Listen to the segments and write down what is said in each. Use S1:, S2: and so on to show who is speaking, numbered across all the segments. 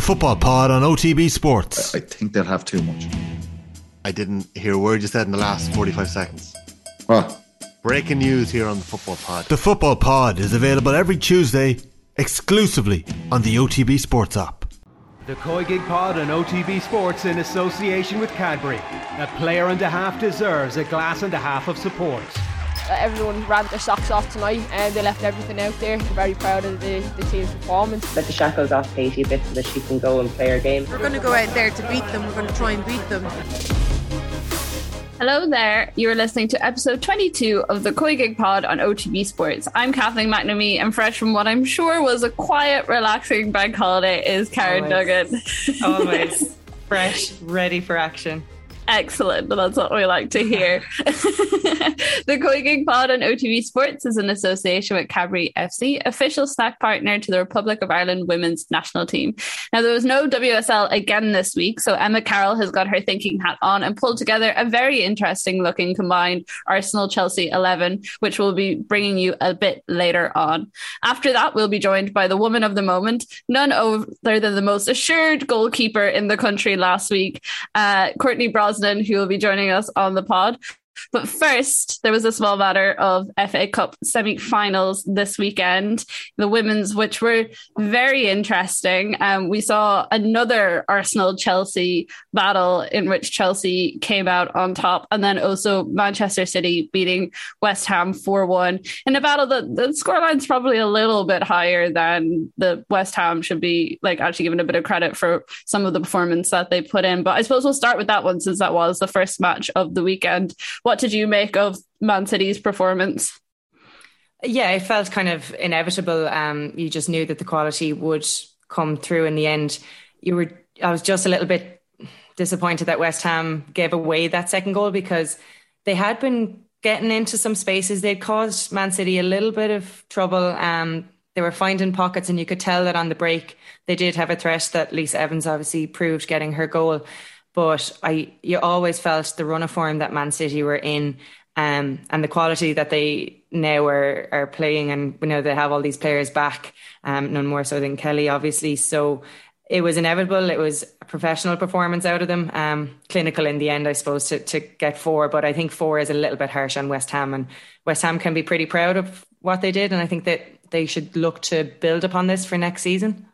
S1: The Football Pod on OTB Sports.
S2: I think they'll have too much.
S3: I didn't hear a word you said in the last 45 seconds.
S2: What?
S3: Breaking news here on the Football Pod.
S1: The Football Pod is available every Tuesday exclusively on the OTB Sports app.
S4: The COYGIG Pod on OTB Sports in association with Cadbury. A player and a half deserves a glass and a half of support.
S5: Uh, everyone ran their socks off tonight and they left everything out there. very proud of the, the team's performance.
S6: Let the shackles off Katie a bit so that she can go and play her game.
S7: We're going to go out there to beat them. We're going to try and beat them.
S8: Hello there. You're listening to episode 22 of the COYGIG Pod on OTB Sports. I'm Kathleen McNamee, and fresh from what I'm sure was a quiet, relaxing bank holiday is Karen
S9: Always.
S8: Duggan.
S9: Always fresh, ready for action.
S8: Excellent. That's what we like to hear. the COYGIG Pod on OTB Sports is in association with Cadbury FC, official snack partner to the Republic of Ireland women's national team. Now, there was no WSL again this week, so Emma Carroll has got her thinking hat on and pulled together a very interesting looking combined Arsenal Chelsea 11, which we'll be bringing you a bit later on. After that, we'll be joined by the woman of the moment, none other than the most assured goalkeeper in the country last week, uh, Courtney Brosnan, who will be joining us on the pod. But first, there was a small matter of FA Cup semi finals this weekend, the women's, which were very interesting. Um, we saw another Arsenal Chelsea battle in which Chelsea came out on top, and then also Manchester City beating West Ham 4 1 in a battle that the scoreline's probably a little bit higher than the West Ham should be, like, actually given a bit of credit for some of the performance that they put in. But I suppose we'll start with that one since that was the first match of the weekend. What did you make of Man City's performance?
S9: Yeah, it felt kind of inevitable. Um, you just knew that the quality would come through in the end. You were, I was just a little bit disappointed that West Ham gave away that second goal because they had been getting into some spaces. They'd caused Man City a little bit of trouble. Um, they were finding pockets, and you could tell that on the break they did have a threat that Lisa Evans obviously proved getting her goal. But I, you always felt the run of form that Man City were in, um, and the quality that they now are are playing, and we know they have all these players back, um, none more so than Kelly, obviously. So it was inevitable. It was a professional performance out of them, um, clinical in the end, I suppose, to to get four. But I think four is a little bit harsh on West Ham, and West Ham can be pretty proud of what they did, and I think that they should look to build upon this for next season.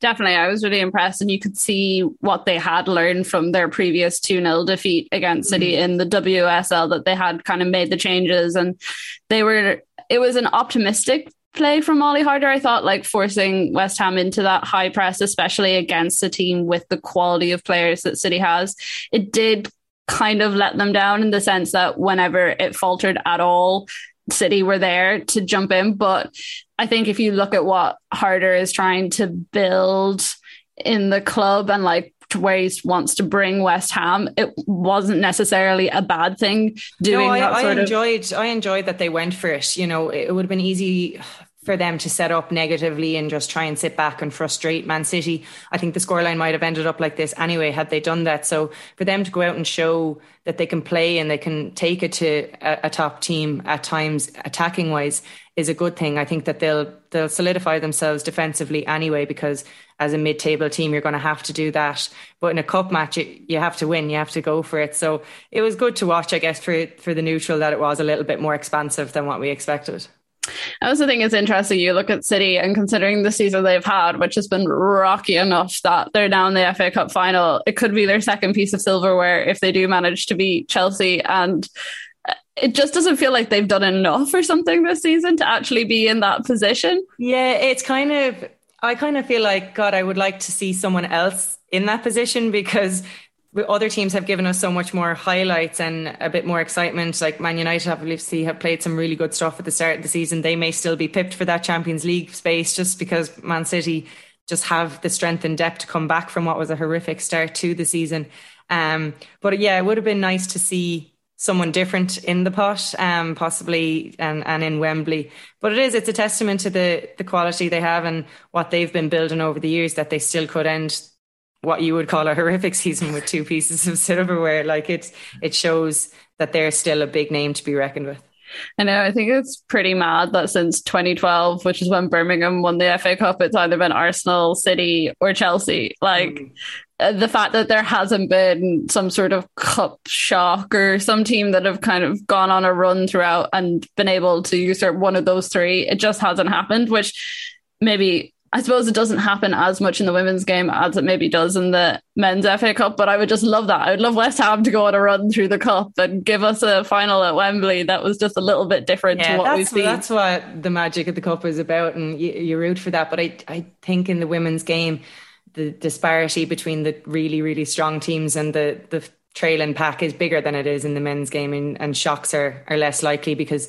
S8: Definitely. I was really impressed, and you could see what they had learned from their previous 2 0 defeat against City mm-hmm. in the WSL, that they had kind of made the changes and they were, it was an optimistic play from Olli Harder. I thought like forcing West Ham into that high press, especially against a team with the quality of players that City has. It did kind of let them down in the sense that whenever it faltered at all, City were there to jump in. But I think if you look at what Harder is trying to build in the club and like where he wants to bring West Ham, it wasn't necessarily a bad thing doing
S9: no, I,
S8: that
S9: I enjoyed,
S8: of.
S9: I enjoyed that they went for it. You know, it would have been easy for them to set up negatively and just try and sit back and frustrate Man City. I think the scoreline might have ended up like this anyway had they done that. So for them to go out and show that they can play and they can take it to a, a top team at times attacking wise is a good thing. I think that they'll they'll solidify themselves defensively anyway because as a mid-table team you're going to have to do that. But in a cup match you, you have to win, you have to go for it. So it was good to watch I guess for for the neutral that it was a little bit more expansive than what we expected.
S8: I also think it's interesting you look at City and considering the season they've had, which has been rocky enough that they're now in the FA Cup final, it could be their second piece of silverware if they do manage to beat Chelsea. And it just doesn't feel like they've done enough or something this season to actually be in that position.
S9: Yeah, it's kind of, I kind of feel like, God, I would like to see someone else in that position because other teams have given us so much more highlights and a bit more excitement. Like Man United, obviously, have played some really good stuff at the start of the season. They may still be pipped for that Champions League space just because Man City just have the strength and depth to come back from what was a horrific start to the season. Um, but yeah, it would have been nice to see someone different in the pot, um, possibly and, and in Wembley. But it is, it's a testament to the the quality they have and what they've been building over the years that they still could end what you would call a horrific season with two pieces of silverware. Like it, it shows that they're still a big name to be reckoned with.
S8: I know. I think it's pretty mad that since 2012, which is when Birmingham won the FA Cup, it's either been Arsenal, City, or Chelsea. Like mm. the fact that there hasn't been some sort of cup shock or some team that have kind of gone on a run throughout and been able to usurp one of those three, it just hasn't happened, which maybe I suppose it doesn't happen as much in the women's game as it maybe does in the men's FA Cup, but I would just love that. I would love West Ham to go on a run through the cup and give us a final at Wembley that was just a little bit different yeah, to what we've seen.
S9: That's what the magic of the cup is about, and you, you root for that. But I, I think in the women's game, the disparity between the really, really strong teams and the the trailing pack is bigger than it is in the men's game, and, and shocks are are less likely because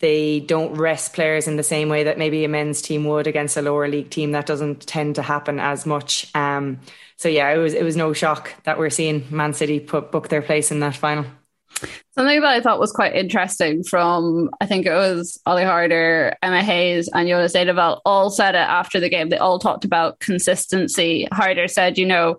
S9: they don't rest players in the same way that maybe a men's team would against a lower league team. That doesn't tend to happen as much. Um, so yeah, it was it was no shock that we're seeing Man City put book their place in that final.
S8: Something that I thought was quite interesting from I think it was Olli Harder, Emma Hayes, and Jonas Eidevall all said it after the game. They all talked about consistency. Harder said, you know,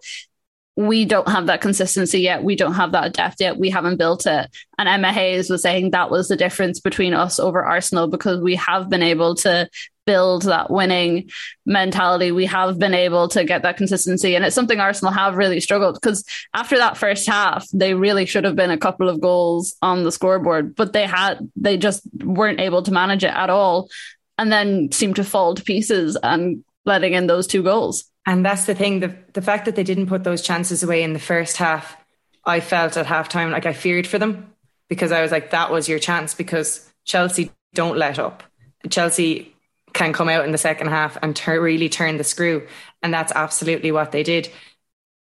S8: we don't have that consistency yet. We don't have that depth yet. We haven't built it. And Emma Hayes was saying that was the difference between us over Arsenal because we have been able to build that winning mentality. We have been able to get that consistency. And it's something Arsenal have really struggled because after that first half, they really should have been a couple of goals on the scoreboard, but they had, they just weren't able to manage it at all. And then seemed to fall to pieces and letting in those two goals.
S9: And that's the thing the, the fact that they didn't put those chances away in the first half, I felt at halftime like I feared for them because I was like, that was your chance because Chelsea don't let up. Chelsea can come out in the second half and ter- really turn the screw. And that's absolutely what they did.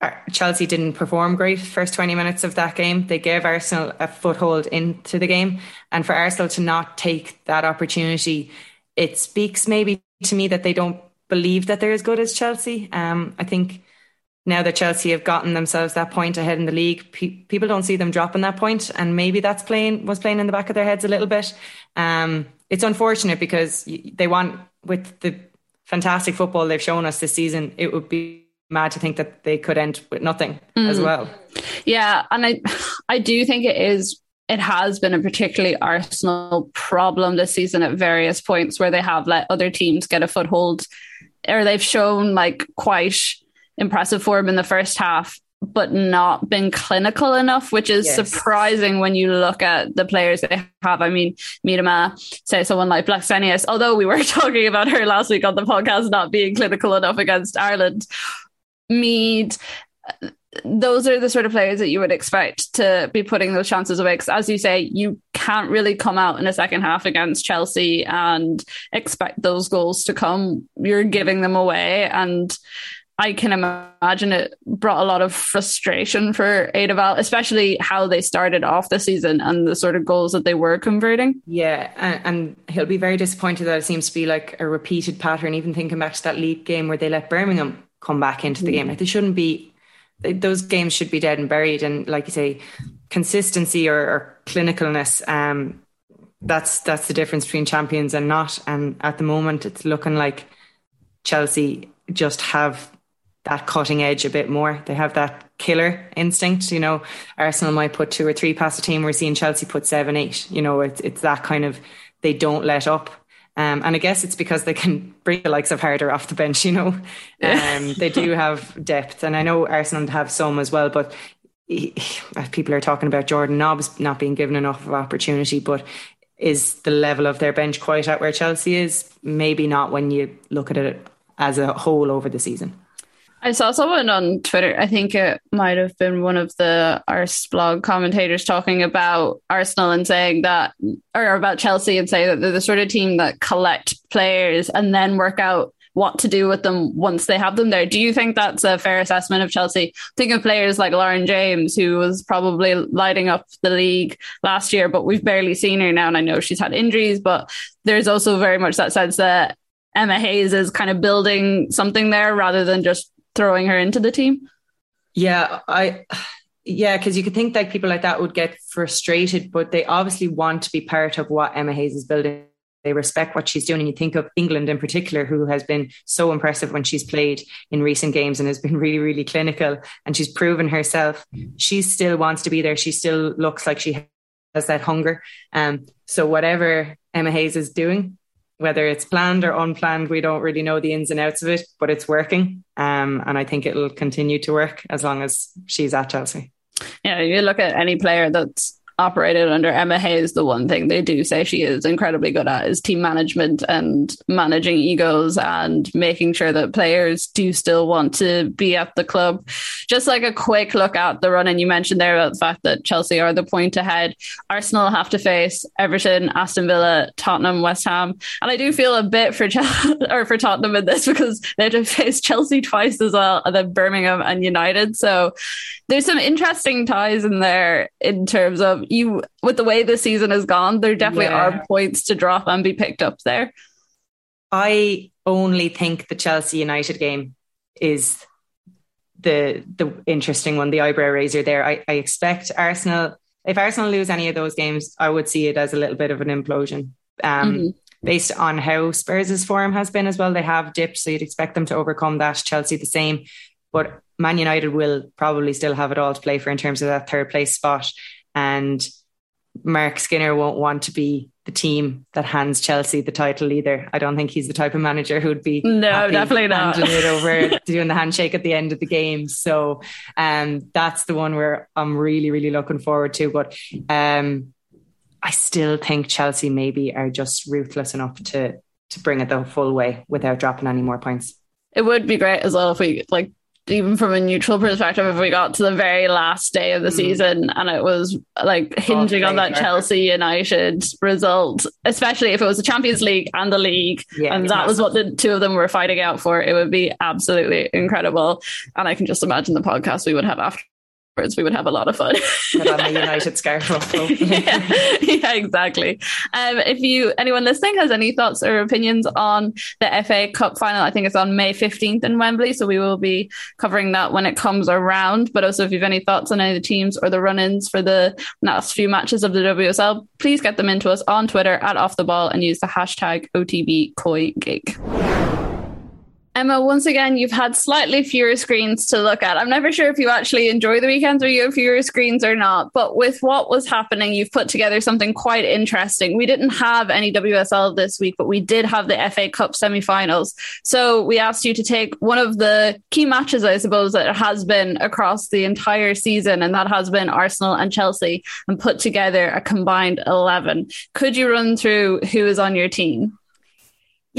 S9: Uh, Chelsea didn't perform great first 20 minutes of that game. They gave Arsenal a foothold into the game. And for Arsenal to not take that opportunity, it speaks maybe to me that they don't believe that they're as good as Chelsea. Um, I think now that Chelsea have gotten themselves that point ahead in the league, pe- people don't see them dropping that point, and maybe that's playing was playing in the back of their heads a little bit. Um, it's unfortunate because they want with the fantastic football they've shown us this season, it would be mad to think that they could end with nothing mm. as well.
S8: Yeah, and I I do think it is it has been a particularly Arsenal problem this season at various points where they have let other teams get a foothold or they've shown like quite impressive form in the first half but not been clinical enough, which is yes. surprising when you look at the players they have. I mean, Miedema, say someone like Blackstenius, although we were talking about her last week on the podcast not being clinical enough against Ireland. Mead, those are the sort of players that you would expect to be putting those chances away. Because as you say, you can't really come out in a second half against Chelsea and expect those goals to come. You're giving them away. And I can imagine it brought a lot of frustration for Eidevall, especially how they started off the season and the sort of goals that they were converting.
S9: Yeah, and, and, he'll be very disappointed that it seems to be like a repeated pattern. Even thinking back to that league game where they let Birmingham come back into the mm. game, like they shouldn't be those games should be dead and buried. And like you say, consistency or, or clinicalness, um, that's that's the difference between champions and not. And at the moment, it's looking like Chelsea just have that cutting edge a bit more. They have that killer instinct. You know, Arsenal might put two or three past a team. We're seeing Chelsea put seven, eight. You know, it's it's that kind of they don't let up. Um, and I guess it's because they can bring the likes of Harder off the bench, you know. Um, they do have depth, and I know Arsenal have some as well. But he, people are talking about Jordan Nobbs not being given enough of opportunity. But is the level of their bench quite at where Chelsea is? Maybe not when you look at it as a whole over the season.
S8: I saw someone on Twitter, I think it might have been one of the Arseblog commentators talking about Arsenal and saying that, or about Chelsea and saying that they're the sort of team that collect players and then work out what to do with them once they have them there. Do you think that's a fair assessment of Chelsea? Think of players like Lauren James, who was probably lighting up the league last year, but we've barely seen her now. And I know she's had injuries, but there's also very much that sense that Emma Hayes is kind of building something there rather than just throwing her into the team?
S9: Yeah, I yeah, because you could think like people like that would get frustrated, but they obviously want to be part of what Emma Hayes is building. They respect what she's doing. And you think of England in particular, who has been so impressive when she's played in recent games and has been really, really clinical and she's proven herself. She still wants to be there. She still looks like she has that hunger. Um, so whatever Emma Hayes is doing, whether it's planned or unplanned, we don't really know the ins and outs of it, but it's working. Um, and I think it'll continue to work as long as she's at Chelsea.
S8: Yeah, you look at any player that's operated under Emma Hayes, the one thing they do say she is incredibly good at is team management and managing egos and making sure that players do still want to be at the club. Just like a quick look at the run, and you mentioned there about the fact that Chelsea are the point ahead. Arsenal have to face Everton, Aston Villa, Tottenham, West Ham, and I do feel a bit for Chelsea, or for Tottenham in this because they have to face Chelsea twice as well, and then Birmingham and United. So there's some interesting ties in there in terms of you with the way the season has gone, there definitely yeah. are points to drop and be picked up there.
S9: I only think the Chelsea United game is the the interesting one, the eyebrow raiser there. I, I expect Arsenal if Arsenal lose any of those games, I would see it as a little bit of an implosion. Um, mm-hmm. Based on how Spurs' form has been as well, they have dipped, so you'd expect them to overcome that. Chelsea the same, but Man United will probably still have it all to play for in terms of that third place spot. And Mark Skinner won't want to be the team that hands Chelsea the title either. I don't think he's the type of manager who'd be
S8: no, definitely not
S9: handing it over doing the handshake at the end of the game. So um, that's the one where I'm really, really looking forward to. But um, I still think Chelsea maybe are just ruthless enough to to bring it the full way without dropping any more points.
S8: It would be great as well if we like even from a neutral perspective, if we got to the very last day of the mm. season and it was like hinging on that Chelsea United result, especially if it was the Champions League and the league, yeah, and that was what the two of them were fighting out for, it would be absolutely incredible. And I can just imagine the podcast we would have after afterwards, we would have a lot of fun.
S9: on the United scarf
S8: yeah, yeah, exactly. Um, if you anyone listening has any thoughts or opinions on the FA Cup final, I think it's on May 15th in Wembley. So we will be covering that when it comes around. But also if you have any thoughts on any of the teams or the run-ins for the last few matches of the WSL, please get them into us on Twitter at off the ball and use the hashtag OTB COYGIG. Emma, once again, you've had slightly fewer screens to look at. I'm never sure if you actually enjoy the weekends where you have fewer screens or not, but with what was happening, you've put together something quite interesting. We didn't have any WSL this week, but we did have the FA Cup semi finals. So we asked you to take one of the key matches, I suppose, that has been across the entire season, and that has been Arsenal and Chelsea, and put together a combined 11. Could you run through who is on your team?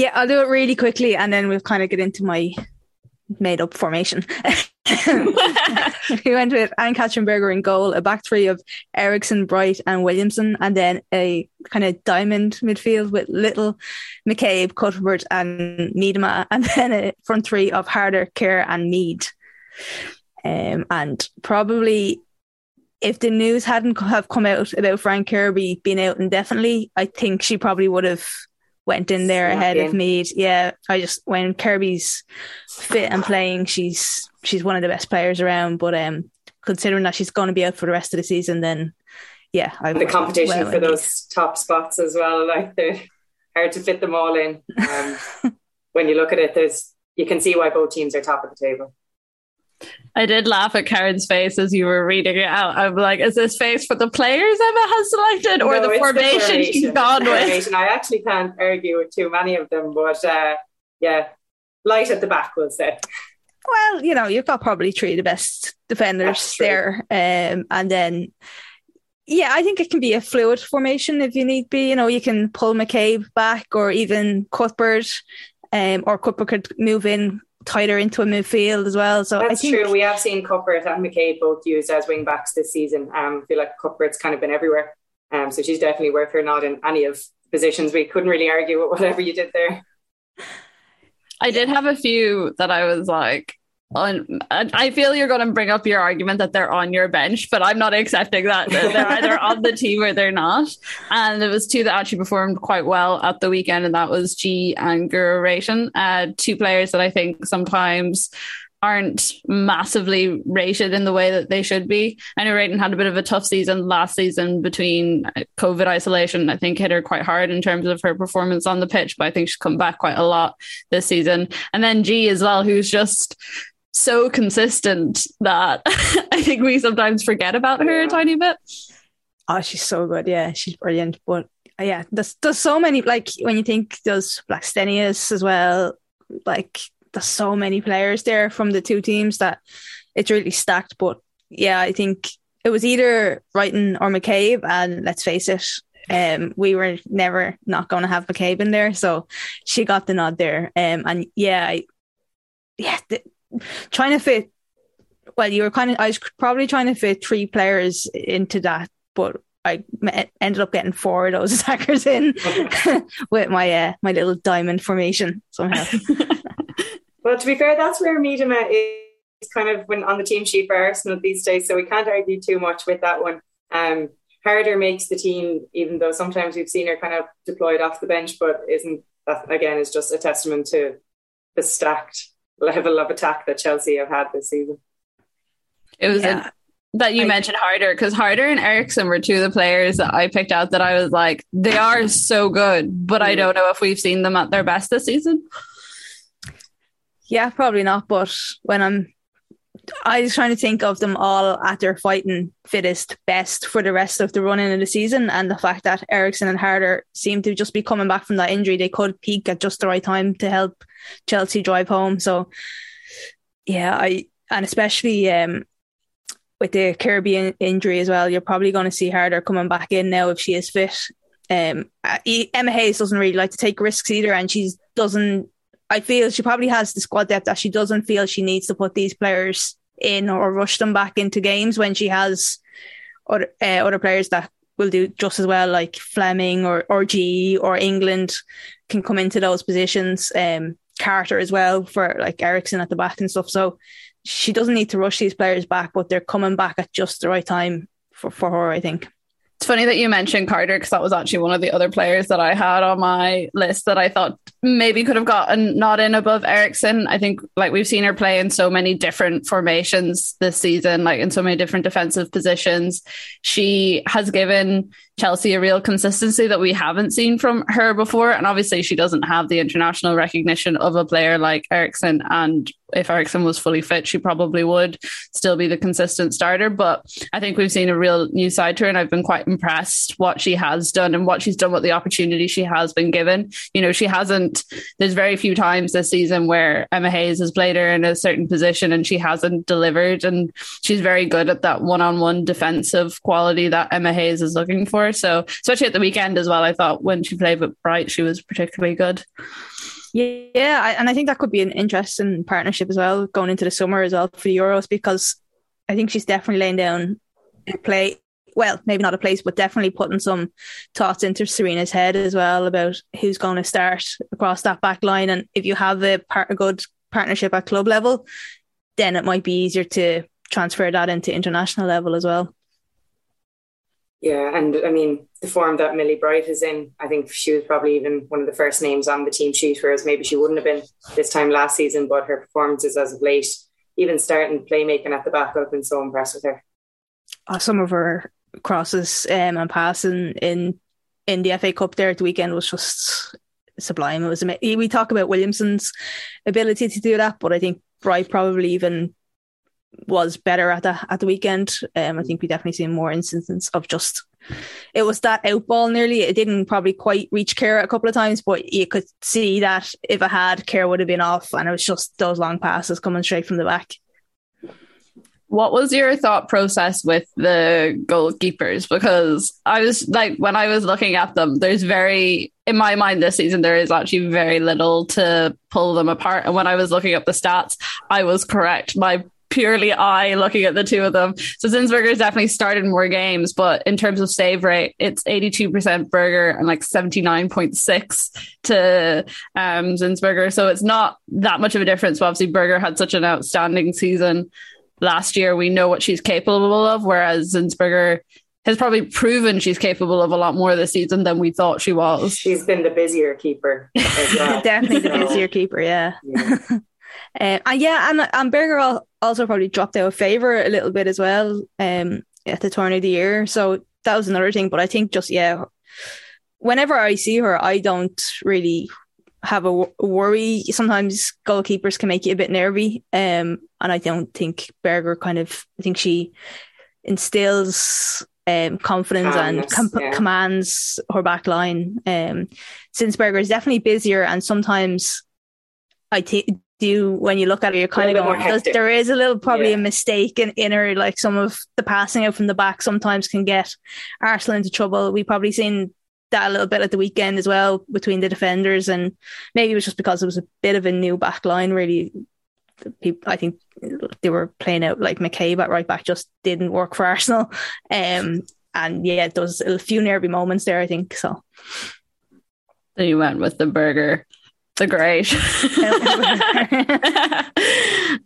S10: Yeah, I'll do it really quickly and then we'll kind of get into my made up formation. we went with Ann-Katrin Berger in goal, a back three of Eriksson, Bright, and Williamson, and then a kind of diamond midfield with Little, McCabe, Cuthbert, and Miedema, and then a front three of Harder, Kerr, and Mead. Um, and probably if the news hadn't have come out about Fran Kirby being out indefinitely, I think she probably would have went in there ahead in. of Mead. Yeah, I just when Kirby's fit and playing, she's she's one of the best players around. But um, considering that she's going to be out for the rest of the season, then yeah,
S9: I the competition well for those top spots as well. Like they're hard to fit them all in. Um, when you look at it, there's you can see why both teams are top of the table.
S8: I did laugh at Karen's face as you were reading it out. I'm like, is this face for the players Emma has selected or no, the, formation the, formation she's gone with?
S9: I actually can't argue with too many of them, but uh, yeah, light at the back, we'll say.
S10: Well, you know, you've got probably three of the best defenders there. Um, and then, yeah, I think it can be a fluid formation if you need be. You know, you can pull McCabe back or even Cuthbert, um, or Cuthbert could move in tighter into a midfield as well. So
S9: that's
S10: think,
S9: true. We have seen Cuthbert and McKay both used as wing backs this season. Um, I feel like Cuthbert's kind of been everywhere. Um, so she's definitely worth her nod in any of positions. We couldn't really argue with whatever you did there.
S8: I did have a few that I was like, on I feel you're going to bring up your argument that they're on your bench, but I'm not accepting that. They're either on the team or they're not. And it was two that actually performed quite well at the weekend, and that was Ji and Reiten, uh, two players that I think sometimes aren't massively rated in the way that they should be. I know Reiten had a bit of a tough season last season between COVID isolation. I think hit her quite hard in terms of her performance on the pitch, but I think she's come back quite a lot this season. And then Ji as well, who's just so consistent that I think we sometimes forget about her a tiny bit.
S10: Oh, she's so good. Yeah, she's brilliant. But uh, yeah, there's there's so many like when you think there's Blackstenius as well. Like there's so many players there from the two teams that it's really stacked. But yeah, I think it was either Brighton or McCabe, and let's face it, um, we were never not going to have McCabe in there, so she got the nod there. Um, and yeah, I, yeah, the, trying to fit. Well, you were kind of. I was probably trying to fit three players into that, but I ended up getting four of those attackers in with my uh, my little diamond formation somehow.
S9: well, to be fair, that's where Miedema is kind of when on the team sheet for Arsenal these days, so we can't argue too much with that one. Um, Harder makes the team, even though sometimes we've seen her kind of deployed off the bench, but isn't that again is just a testament to the stacked level of attack that Chelsea have had this season.
S8: It was yeah. a, that you I, mentioned Harder because Harder and Eriksson were two of the players that I picked out that I was like, they are so good, but I mm. don't know if we've seen them at their best this season.
S10: Yeah, probably not. But when I'm I was trying to think of them all at their fighting fittest best for the rest of the running of the season. And the fact that Eriksson and Harder seem to just be coming back from that injury, they could peak at just the right time to help Chelsea drive home. So, yeah, I and especially um, with the Kirby injury as well, you're probably going to see Harder coming back in now if she is fit. Um, Emma Hayes doesn't really like to take risks either, and she doesn't I feel she probably has the squad depth that she doesn't feel she needs to put these players in or rush them back into games when she has other, uh, other players that will do just as well, like Fleming or, or Ji or England can come into those positions. Um, Carter as well for like Eriksson at the back and stuff. So she doesn't need to rush these players back, but they're coming back at just the right time for, for her, I think.
S8: It's funny that you mentioned Carter because that was actually one of the other players that I had on my list that I thought maybe could have gotten not in above Eriksson. I think like we've seen her play in so many different formations this season, like in so many different defensive positions. She has given Chelsea a real consistency that we haven't seen from her before. And obviously she doesn't have the international recognition of a player like Eriksson and if Eriksson was fully fit, she probably would still be the consistent starter. But I think we've seen a real new side to her, and I've been quite impressed what she has done and what she's done with the opportunity she has been given. You know, she hasn't. There's very few times this season where Emma Hayes has played her in a certain position and she hasn't delivered, and she's very good at that one-on-one defensive quality that Emma Hayes is looking for. So, especially at the weekend as well, I thought when she played with Bright, she was particularly good.
S10: Yeah, and I think that could be an interesting partnership as well going into the summer as well for the Euros because I think she's definitely laying down play. Well, maybe not a place, but definitely putting some thoughts into Sarina's head as well about who's going to start across that back line. And if you have a, part, a good partnership at club level, then it might be easier to transfer that into international level as well.
S9: Yeah, and I mean the form that Millie Bright is in, I think she was probably even one of the first names on the team sheet, whereas maybe she wouldn't have been this time last season. But her performances as of late, even starting playmaking at the back, I've been so impressed with her.
S10: Oh, some of her crosses um, and passing in in the FA Cup there at the weekend was just sublime. It was amazing. We talk about Williamson's ability to do that, but I think Bright probably even was better at the at the weekend. Um, I think we definitely seen more instances of just it was that out ball nearly. It didn't probably quite reach Kara a couple of times, but you could see that if it had, Kara would have been off, and it was just those long passes coming straight from the back.
S8: What was your thought process with the goalkeepers? Because I was like, when I was looking at them, there's very, in my mind, this season, there is actually very little to pull them apart. And when I was looking up the stats, I was correct. My purely eye looking at the two of them. So Zinsberger's definitely started more games, but in terms of save rate, it's 82% Berger and like 79.6 to um, Zinsberger. So it's not that much of a difference. But obviously, Berger had such an outstanding season last year. We know what she's capable of, whereas Zinsberger has probably proven she's capable of a lot more this season than we thought she was.
S9: She's been the busier keeper.
S10: Well. Definitely the busier keeper, yeah. yeah. Uh, and yeah, and, and Berger also probably dropped out of favour a little bit as well um, at the turn of the year. So that was another thing. But I think just, yeah, whenever I see her, I don't really have a worry. Sometimes goalkeepers can make you a bit nervy. Um, and I don't think Berger kind of, I think she instills um, confidence and com- yeah. commands her back line. Um, Zinsberger is definitely busier, and sometimes I t- do when you look at it, you're kind of going, there is a little probably yeah. a mistake in, in her, like some of the passing out from the back sometimes can get Arsenal into trouble. We've probably seen that a little bit at the weekend as well between the defenders, and maybe it was just because it was a bit of a new back line, really. People, I think they were playing out like McCabe at right back just didn't work for Arsenal. Um, and yeah, there was a few nervy moments there, I think. So.
S8: So you went with the Berger the great.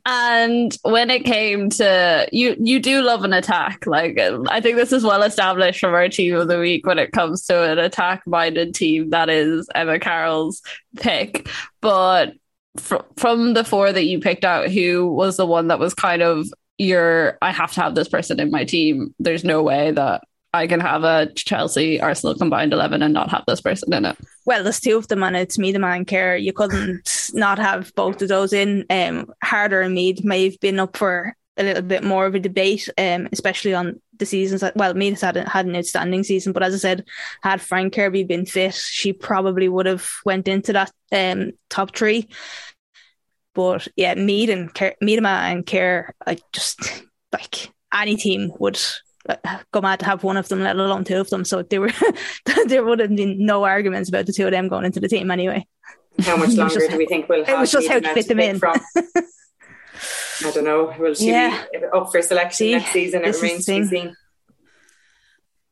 S8: and when it came to you, you do love an attack. Like I think this is well established from our team of the week when it comes to an attack-minded team. That is Emma Carroll's pick, but fr- from the four that you picked out, who was the one that was kind of your? I have to have this person in my team. There's no way that I can have a Chelsea Arsenal combined 11 and not have this person in it.
S10: Well, there's two of them, and it's Miedema and Kerr. You couldn't not have both of those in. Um, Harder and Mead may have been up for a little bit more of a debate, um, especially on the seasons. That, well, Mead has had, had an outstanding season, but as I said, had Fran Kirby been fit, she probably would have went into that um, top three. But yeah, Mead and Kerr, Miedema and Kerr, I just like any team would go mad to have one of them, let alone two of them. So there were there would have been no arguments about the two of them going into the team anyway.
S9: How much longer just, do we think we'll have?
S10: It was just how to fit them in.
S9: From? I don't know. Will she yeah. be up for selection See, next season? It remains to be seen.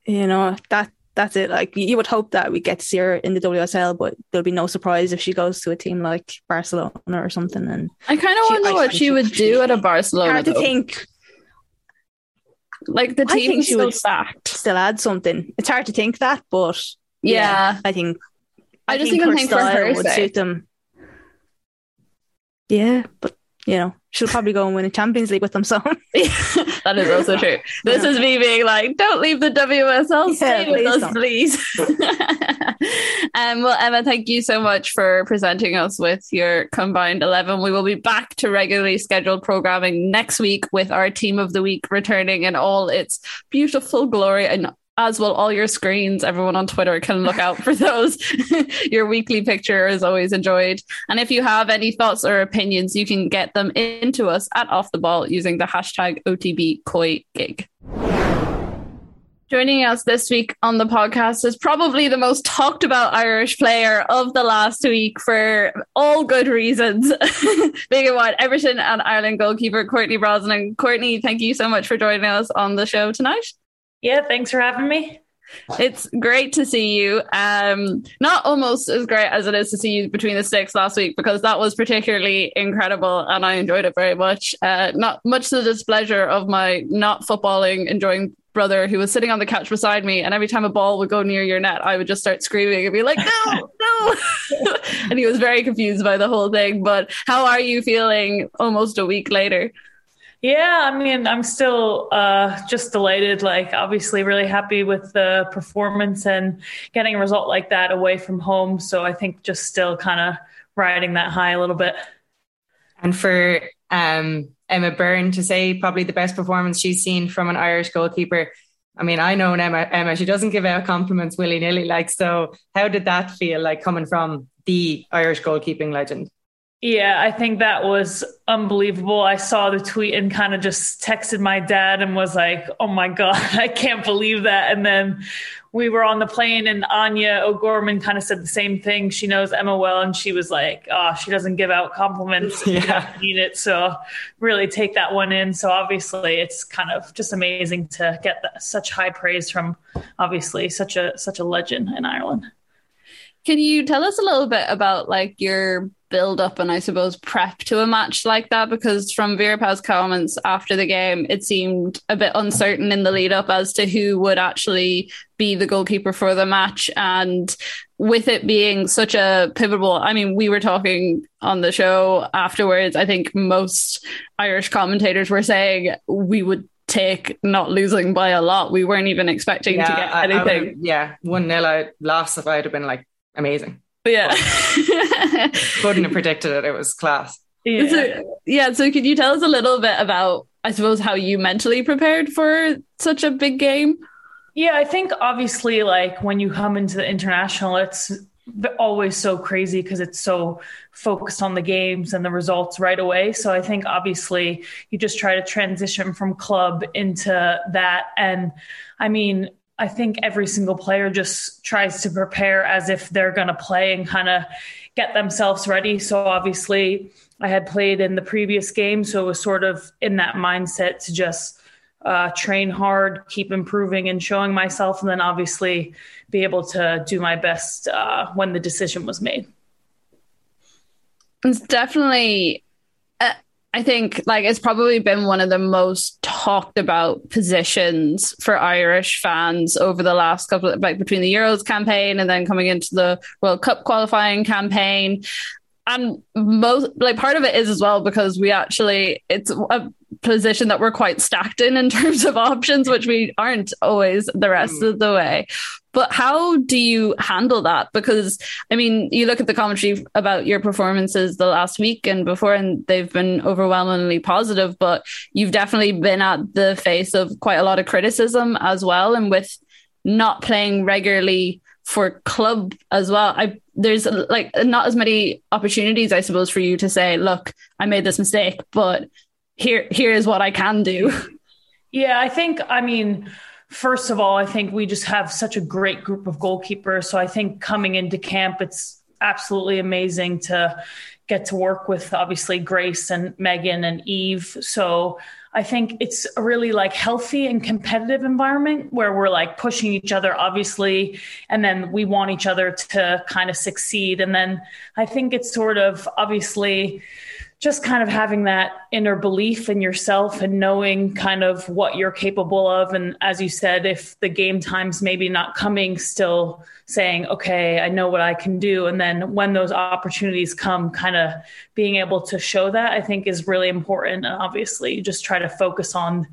S10: You know that that's it. Like you would hope that we get to see her in the WSL, but there'll be no surprise if she goes to a team like Barcelona or something. And
S8: I kind of wonder what she would do at a Barcelona.
S10: Hard to think
S8: like the team still stacked.
S10: Still add something. It's hard to think that, but
S8: yeah,
S10: yeah I think
S8: I, I just think even think for her would suit them.
S10: Yeah, but you know, she'll probably go and win a Champions League with them. So
S8: that is also true. This yeah. is me being like, don't leave the WSL, yeah, stay with us, don't. please. um, well, Emma, thank you so much for presenting us with your combined 11. We will be back to regularly scheduled programming next week with our team of the week returning in all its beautiful glory and as will all your screens. Everyone on Twitter can look out for those. your weekly picture is always enjoyed. And if you have any thoughts or opinions, you can get them into us at Off the Ball using the hashtag OTB Koi Gig. Joining us this week on the podcast is probably the most talked about Irish player of the last week for all good reasons. Big and wide Everton and Ireland goalkeeper Courtney Brosnan. Courtney, thank you so much for joining us on the show tonight.
S11: Yeah, thanks for having me.
S8: It's great to see you. Um, not almost as great as it is to see you between the sticks last week because that was particularly incredible and I enjoyed it very much. Uh, not much to the displeasure of my not footballing enjoying brother who was sitting on the couch beside me and every time a ball would go near your net I would just start screaming and be like no no and he was very confused by the whole thing but how are you feeling almost a week later
S11: yeah, I mean, I'm still uh, just delighted. Like, obviously, really happy with the performance and getting a result like that away from home. So I think just still kind of riding that high a little bit.
S9: And for um, Emma Byrne to say probably the best performance she's seen from an Irish goalkeeper. I mean, I know Emma. Emma, she doesn't give out compliments willy nilly. Like, so how did that feel like coming from the Irish goalkeeping legend?
S11: Yeah, I think that was unbelievable. I saw the tweet and kind of just texted my dad and was like, "Oh my god, I can't believe that." And then we were on the plane and Áine O'Gorman kind of said the same thing. She knows Emma well and she was like, "Oh, she doesn't give out compliments. yeah. need it." So really take that one in. So obviously, it's kind of just amazing to get that, such high praise from obviously such a such a legend in Ireland.
S8: Can you tell us a little bit about like your build up and I suppose prep to a match like that? Because from Vera Pauw's comments after the game, it seemed a bit uncertain in the lead up as to who would actually be the goalkeeper for the match. And with it being such a pivotal, I mean, we were talking on the show afterwards. I think most Irish commentators were saying we would take not losing by a lot. We weren't even expecting yeah, to get anything.
S9: I, I yeah, one nil out loss if I'd have been like amazing.
S8: Yeah.
S9: couldn't have predicted it. It was class.
S8: Yeah. So, yeah. So, could you tell us a little bit about, I suppose, how you mentally prepared for such a big game?
S11: Yeah, I think obviously, like when you come into the international, it's always so crazy because it's so focused on the games and the results right away. So I think obviously you just try to transition from club into that. And I mean, I think every single player just tries to prepare as if they're going to play and kind of get themselves ready. So obviously, I had played in the previous game, so it was sort of in that mindset to just uh, train hard, keep improving, and showing myself, and then obviously be able to do my best uh, when the decision was made.
S8: It's definitely, I think, like it's probably been one of the most talked about positions for Irish fans over the last couple of like between the Euros campaign and then coming into the World Cup qualifying campaign and most like part of it is as well because we actually it's a position that we're quite stacked in in terms of options which we aren't always the rest mm. of the way but how do you handle that because i mean you look at the commentary about your performances the last week and before and they've been overwhelmingly positive but you've definitely been at the face of quite a lot of criticism as well and with not playing regularly for club as well. I there's like not as many opportunities, I suppose, for you to say, "Look, I made this mistake, but here here is what I can do."
S11: Yeah, I think. I mean, first of all, I think we just have such a great group of goalkeepers. So I think coming into camp, it's absolutely amazing to get to work with obviously Grace and Megan and Eve. So I think it's a really like healthy and competitive environment where we're like pushing each other, obviously, and then we want each other to kind of succeed. And then I think it's sort of obviously just kind of having that inner belief in yourself and knowing kind of what you're capable of. And as you said, if the game time's maybe not coming, still saying, okay, I know what I can do. And then when those opportunities come, kind of being able to show that, I think is really important. And obviously, you just try to focus on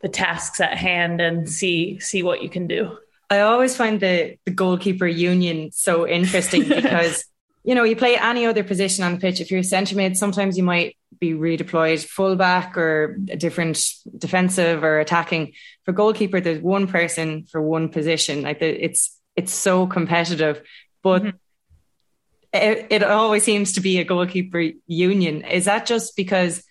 S11: the tasks at hand and see see what you can do.
S9: I always find the, the goalkeeper union so interesting because you know, you play any other position on the pitch. If you're a centre mid, sometimes you might be redeployed fullback or a different defensive or attacking. For goalkeeper, there's one person for one position. Like the, it's it's so competitive, but mm-hmm. it, it always seems to be a goalkeeper union. Is that just because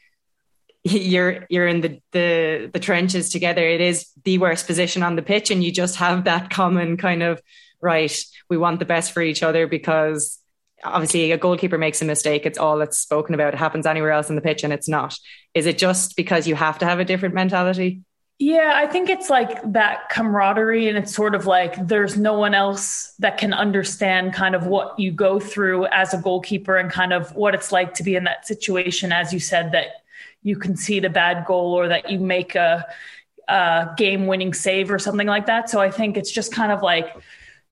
S9: you're you're in the, the the trenches together? It is the worst position on the pitch, and you just have that common kind of right. We want the best for each other because obviously a goalkeeper makes a mistake it's all that's spoken about it happens anywhere else in the pitch and it's not. Is it just because you have to have a different mentality?
S11: Yeah i think it's like that camaraderie and it's sort of like there's no one else that can understand kind of what you go through as a goalkeeper and kind of what it's like to be in that situation as you said that you concede a bad goal or that you make a, a game winning save or something like that. So i think it's just kind of like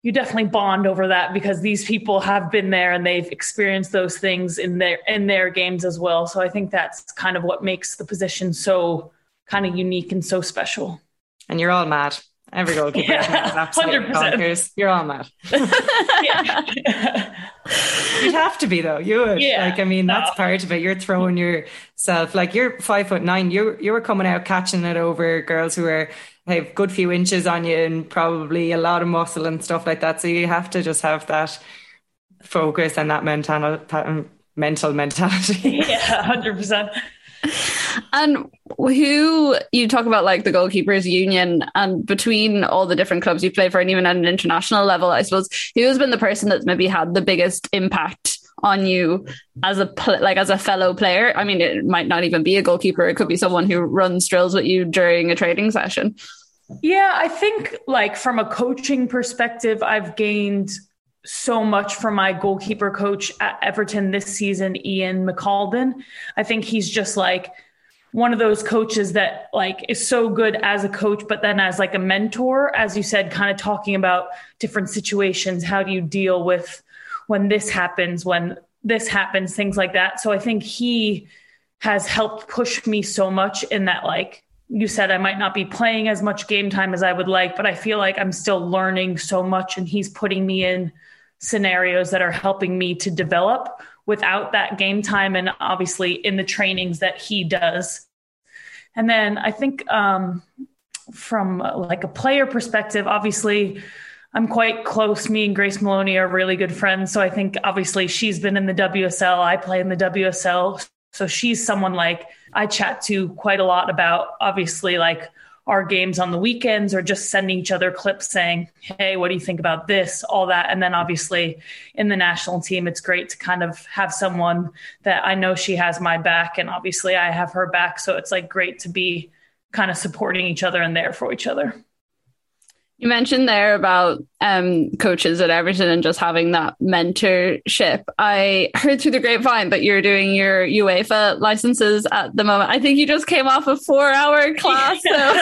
S11: you definitely bond over that because these people have been there and they've experienced those things in their in their games as well. So I think that's kind of what makes the position so kind of unique and so special.
S9: And you're all mad. Every goalkeeper yeah, is bonkers. You're all mad. You'd have to be though. You would. Yeah, like I mean, that's no. part of it. You're throwing yourself like you're five foot nine. You you were coming out catching it over girls who are have good few inches on you and probably a lot of muscle and stuff like that. So you have to just have that focus and that mental um, mental mentality.
S11: Yeah, hundred percent.
S8: And who you talk about like the goalkeepers union and between all the different clubs you play for and even at an international level, I suppose who has been the person that's maybe had the biggest impact on you as a like as a fellow player. I mean, it might not even be a goalkeeper; it could be someone who runs drills with you during a training session.
S11: Yeah, I think like from a coaching perspective, I've gained so much from my goalkeeper coach at Everton this season, Ian McCalden. I think he's just like one of those coaches that like is so good as a coach but then as like a mentor as you said kind of talking about different situations how do you deal with when this happens, when this happens, things like that. So I think he has helped push me so much in that, like you said, I might not be playing as much game time as I would like, but I feel like I'm still learning so much. And he's putting me in scenarios that are helping me to develop without that game time and obviously in the trainings that he does. And then I think um, from like a player perspective, obviously I'm quite close. Me and Grace Moloney are really good friends. So I think obviously she's been in the WSL. I play in the WSL. So she's someone like I chat to quite a lot about obviously like our games on the weekends or just sending each other clips saying, Hey, what do you think about this? All that. And then obviously in the national team, it's great to kind of have someone that I know she has my back and obviously I have her back. So it's like great to be kind of supporting each other and there for each other.
S8: You mentioned there about um, coaches at Everton and just having that mentorship. I heard through the grapevine that you're doing your UEFA licenses at the moment. I think you just came off a four hour class. So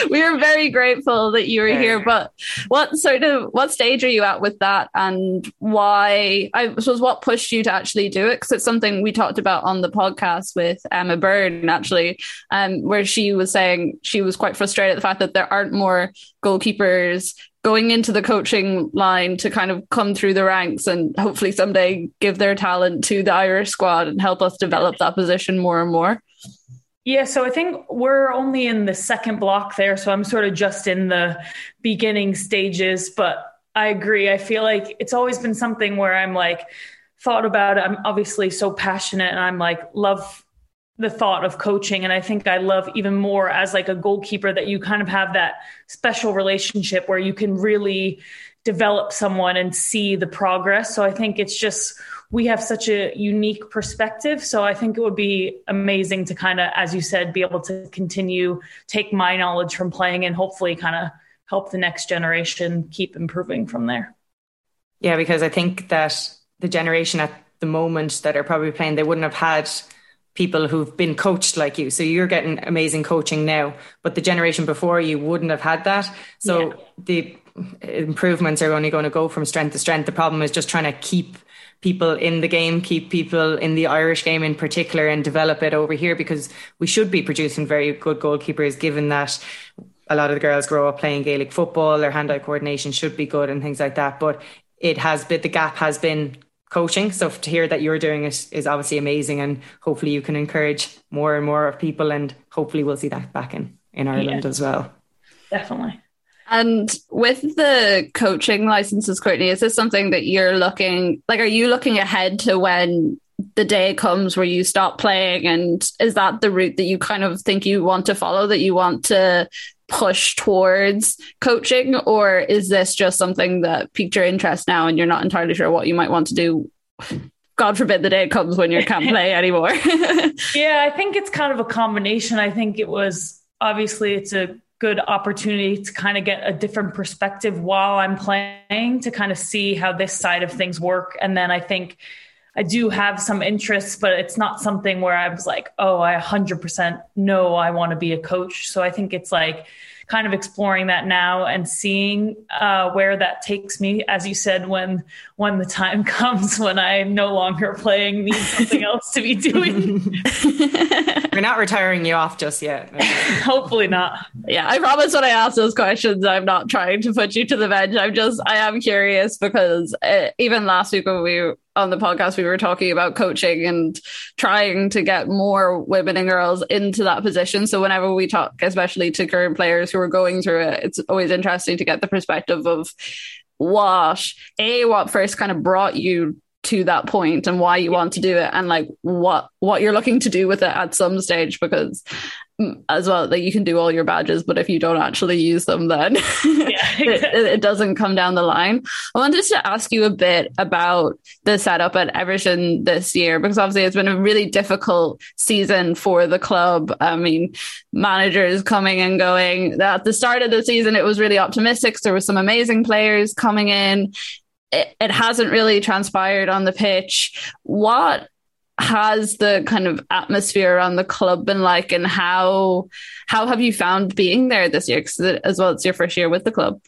S8: we are very grateful that you were here. But what sort of what stage are you at with that and why I suppose what pushed you to actually do it? Because it's something we talked about on the podcast with Emma Byrne actually, um, where she was saying she was quite frustrated at the fact that there aren't more goalkeepers going into the coaching line to kind of come through the ranks and hopefully someday give their talent to the Irish squad and help us develop that position more and more?
S11: Yeah, so I think we're only in the second block there. So I'm sort of just in the beginning stages, but I agree. I feel like it's always been something where I'm like, thought about it. I'm obviously so passionate and I'm like, love the thought of coaching. And i think i love even more as like a goalkeeper that you kind of have that special relationship where you can really develop someone and see the progress. So i think it's just we have such a unique perspective. So i think it would be amazing to kind of as you said be able to continue take my knowledge from playing and hopefully kind of help the next generation keep improving from there.
S9: Yeah because i think that the generation at the moment that are probably playing they wouldn't have had people who've been coached like you. So you're getting amazing coaching now, but the generation before you wouldn't have had that. So yeah. the improvements are only going to go from strength to strength. The problem is just trying to keep people in the game, keep people in the Irish game in particular, and develop it over here because we should be producing very good goalkeepers given that a lot of the girls grow up playing Gaelic football, their hand eye coordination should be good and things like that. But it has been, the gap has been coaching. So to hear that you're doing it is obviously amazing, and hopefully you can encourage more and more of people, and hopefully we'll see that back in in Ireland yeah, as well.
S11: Definitely.
S8: And with the coaching licenses, Courtney, is this something that you're looking like? Are you looking ahead to when the day comes where you stop playing? And is that the route that you kind of think you want to follow? That you want to push towards coaching, or is this just something that piqued your interest now and you're not entirely sure what you might want to do? God forbid the day it comes when you can't play anymore.
S11: yeah, I think it's kind of a combination. I think it was obviously it's a good opportunity to kind of get a different perspective while I'm playing to kind of see how this side of things work. And then I think I do have some interests, but it's not something where I was like, oh, I 100% know I want to be a coach. So I think it's like kind of exploring that now and seeing uh, where that takes me. As you said, when when the time comes when I'm no longer playing, need something else to be doing.
S9: We're not retiring you off just yet.
S11: Hopefully not.
S8: Yeah, I promise when I ask those questions, I'm not trying to put you to the bench. I'm just I am curious because uh, even last week when we on the podcast we were talking about coaching and trying to get more women and girls into that position. So whenever we talk especially to current players who are going through it it's always interesting to get the perspective of what a what first kind of brought you to that point and why you want to do it and like what what you're looking to do with it at some stage because as well that you can do all your badges but if you don't actually use them then yeah. it, it, doesn't come down the line. I wanted to ask you a bit about the setup at everton this year because obviously it's been a really difficult season for the club. I mean managers coming and going. At the start of the season it was really optimistic. There were some amazing players coming in. It, it hasn't really transpired on the pitch. What has the kind of atmosphere around the club been like and how how have you found being there this year? Because as well it's your first year with the club.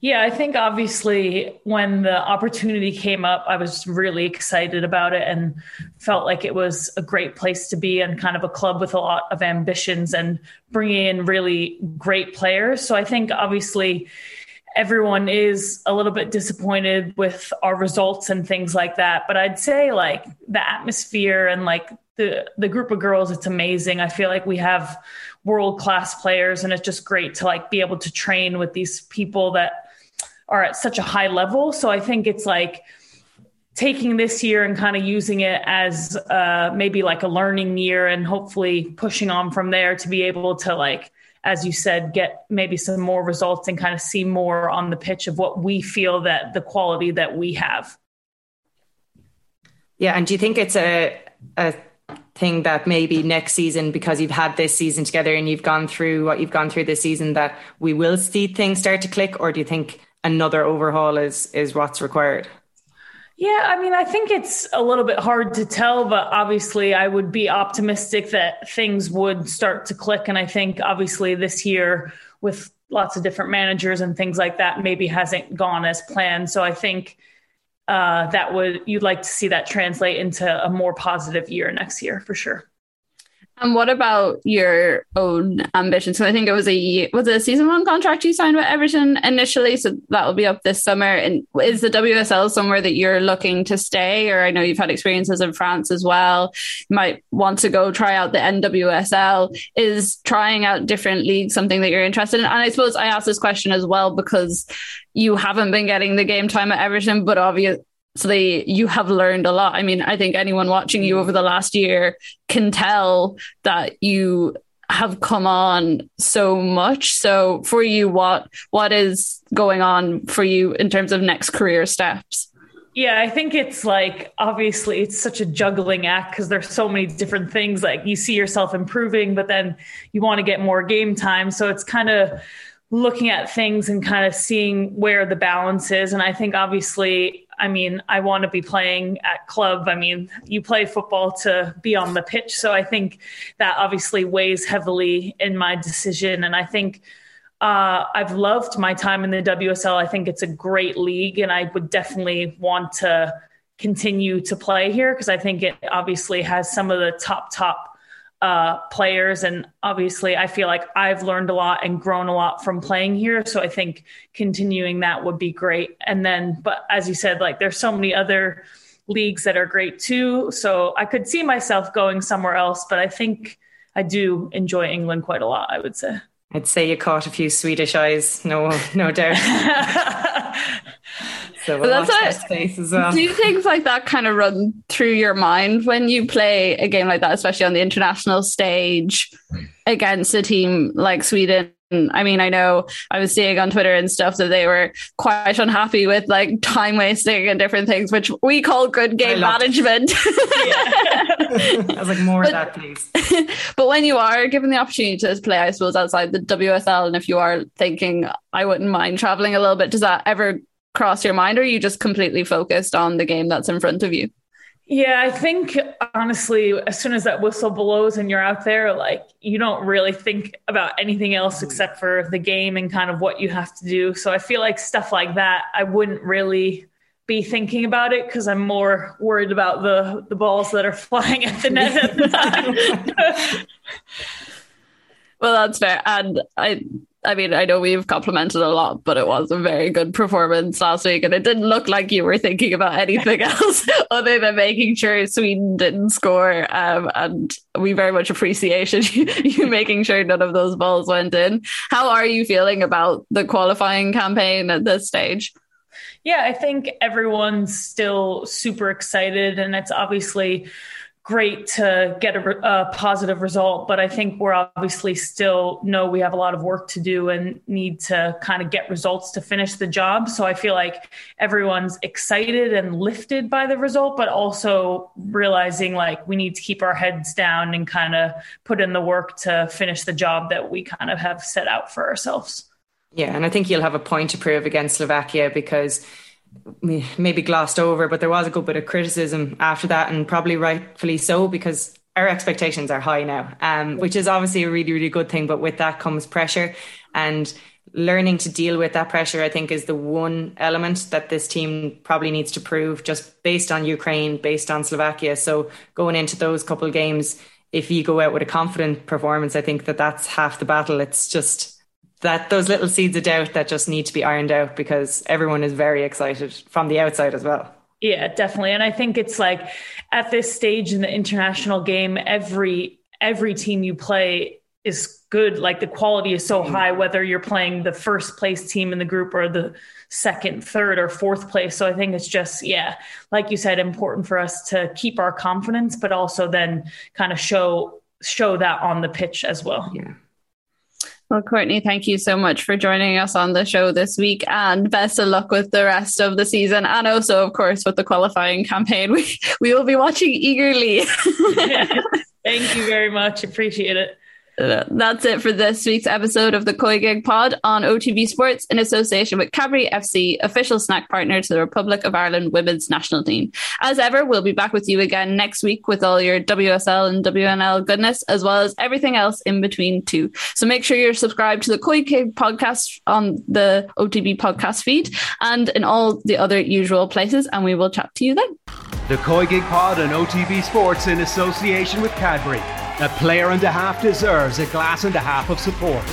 S11: Yeah i think obviously when the opportunity came up i was really excited about it and felt like it was a great place to be and kind of a club with a lot of ambitions and bringing in really great players. So i think obviously everyone is a little bit disappointed with our results and things like that. But I'd say like the atmosphere and like the the group of girls it's amazing i feel like we have world class players and it's just great to like be able to train with these people that are at such a high level so i think it's like taking this year and kind of using it as uh, maybe like a learning year and hopefully pushing on from there to be able to like as you said get maybe some more results and kind of see more on the pitch of what we feel that the quality that we have.
S9: Yeah and do you think it's a a thing that maybe next season because you've had this season together and you've gone through what you've gone through this season that we will see things start to click or do you think another overhaul is is what's required
S11: yeah, I mean, I think it's a little bit hard to tell, but obviously, I would be optimistic that things would start to click. And I think, obviously, this year with lots of different managers and things like that, maybe hasn't gone as planned. So I think uh, that would you'd like to see that translate into a more positive year next year for sure.
S8: And what about your own ambitions? So I think it was a was it a season one contract you signed with Everton initially, so that will be up this summer. And is the WSL somewhere that you're looking to stay? Or I know you've had experiences in France as well. You might want to go try out the NWSL. Is trying out different leagues something that you're interested in? And I suppose I ask this question as well because you haven't been getting the game time at Everton, but obviously so they you have learned a lot. I mean i think anyone watching you over the last year can tell that you have come on so much. So for you what what is going on for you in terms of next career steps?
S11: Yeah i think it's like obviously it's such a juggling act because there's so many different things like you see yourself improving but then you want to get more game time. So it's kind of looking at things and kind of seeing where the balance is and i think obviously I mean, I want to be playing at club. I mean, you play football to be on the pitch. So I think that obviously weighs heavily in my decision. And I think uh, I've loved my time in the WSL. I think it's a great league, and I would definitely want to continue to play here because I think it obviously has some of the top, top uh, players. And obviously, I feel like I've learned a lot and grown a lot from playing here. So I think continuing that would be great. And then, but as you said, like there's so many other leagues that are great too. So I could see myself going somewhere else, but I think I do enjoy England quite a lot, I would say.
S9: I'd say you caught a few Swedish eyes, no, no doubt. So we'll that's watch space as well.
S8: Do things like that kind of run through your mind when you play a game like that, especially on the international stage against a team like Sweden? I mean, I know I was seeing on Twitter and stuff that they were quite unhappy with like time wasting and different things, which we call good game management.
S9: I was like, more but, of that, please.
S8: but when you are given the opportunity to play, I suppose, outside the WSL, and if you are thinking, I wouldn't mind traveling a little bit, does that ever cross your mind or are you just completely focused on the game that's in front of you?
S11: Yeah, I think honestly, as soon as that whistle blows and you're out there, like you don't really think about anything else mm-hmm. except for the game and kind of what you have to do. So I feel like stuff like that, I wouldn't really be thinking about it because I'm more worried about the the balls that are flying at the net at the time.
S8: well, that's fair, and I I mean, I know we've complimented a lot, but it was a very good performance last week, and it didn't look like you were thinking about anything else other than making sure Sweden didn't score. Um, and we very much appreciated you, you making sure none of those balls went in. How are you feeling about the qualifying campaign at this stage?
S11: Yeah, I think everyone's still super excited, and it's obviously great to get a, a, positive result, but I think we're obviously still know we have a lot of work to do and need to kind of get results to finish the job. So I feel like everyone's excited and lifted by the result, but also realizing like we need to keep our heads down and kind of put in the work to finish the job that we kind of have set out for ourselves.
S9: Yeah, and I think you'll have a point to prove against Slovakia because maybe glossed over, but there was a good bit of criticism after that, and probably rightfully so because our expectations are high now, um, which is obviously a really, really good thing. But with that comes pressure, and learning to deal with that pressure, I think, is the one element that this team probably needs to prove just based on Ukraine, based on Slovakia. So going into those couple of games, if you go out with a confident performance, I think that that's half the battle. It's just that those little seeds of doubt that just need to be ironed out because everyone is very excited from the outside as well.
S11: Yeah, definitely. And I think it's like at this stage in the international game, every every team you play is good. Like the quality is so mm-hmm. high, whether you're playing the first place team in the group or the second, third, or fourth place. So I think it's just, yeah, like you said, important for us to keep our confidence, but also then kind of show show that on the pitch as well.
S9: Yeah.
S8: Well, Courtney, thank you so much for joining us on the show this week and best of luck with the rest of the season and also, of course, with the qualifying campaign. We, we will be watching eagerly.
S11: Thank you very much. Appreciate it.
S8: That's it for this week's episode of the COYGIG Pod on OTB Sports in association with Cadbury FC, official snack partner to the Republic of Ireland women's national team. As ever, we'll be back with you again next week with all your WSL and WNL goodness, as well as everything else in between too. So make sure you're subscribed to the COYGIG podcast on the OTB podcast feed and in all the other usual places, and we will chat to you then.
S4: The COYGIG Pod on OTB Sports in association with Cadbury. A player and a half deserves a glass and a half of support.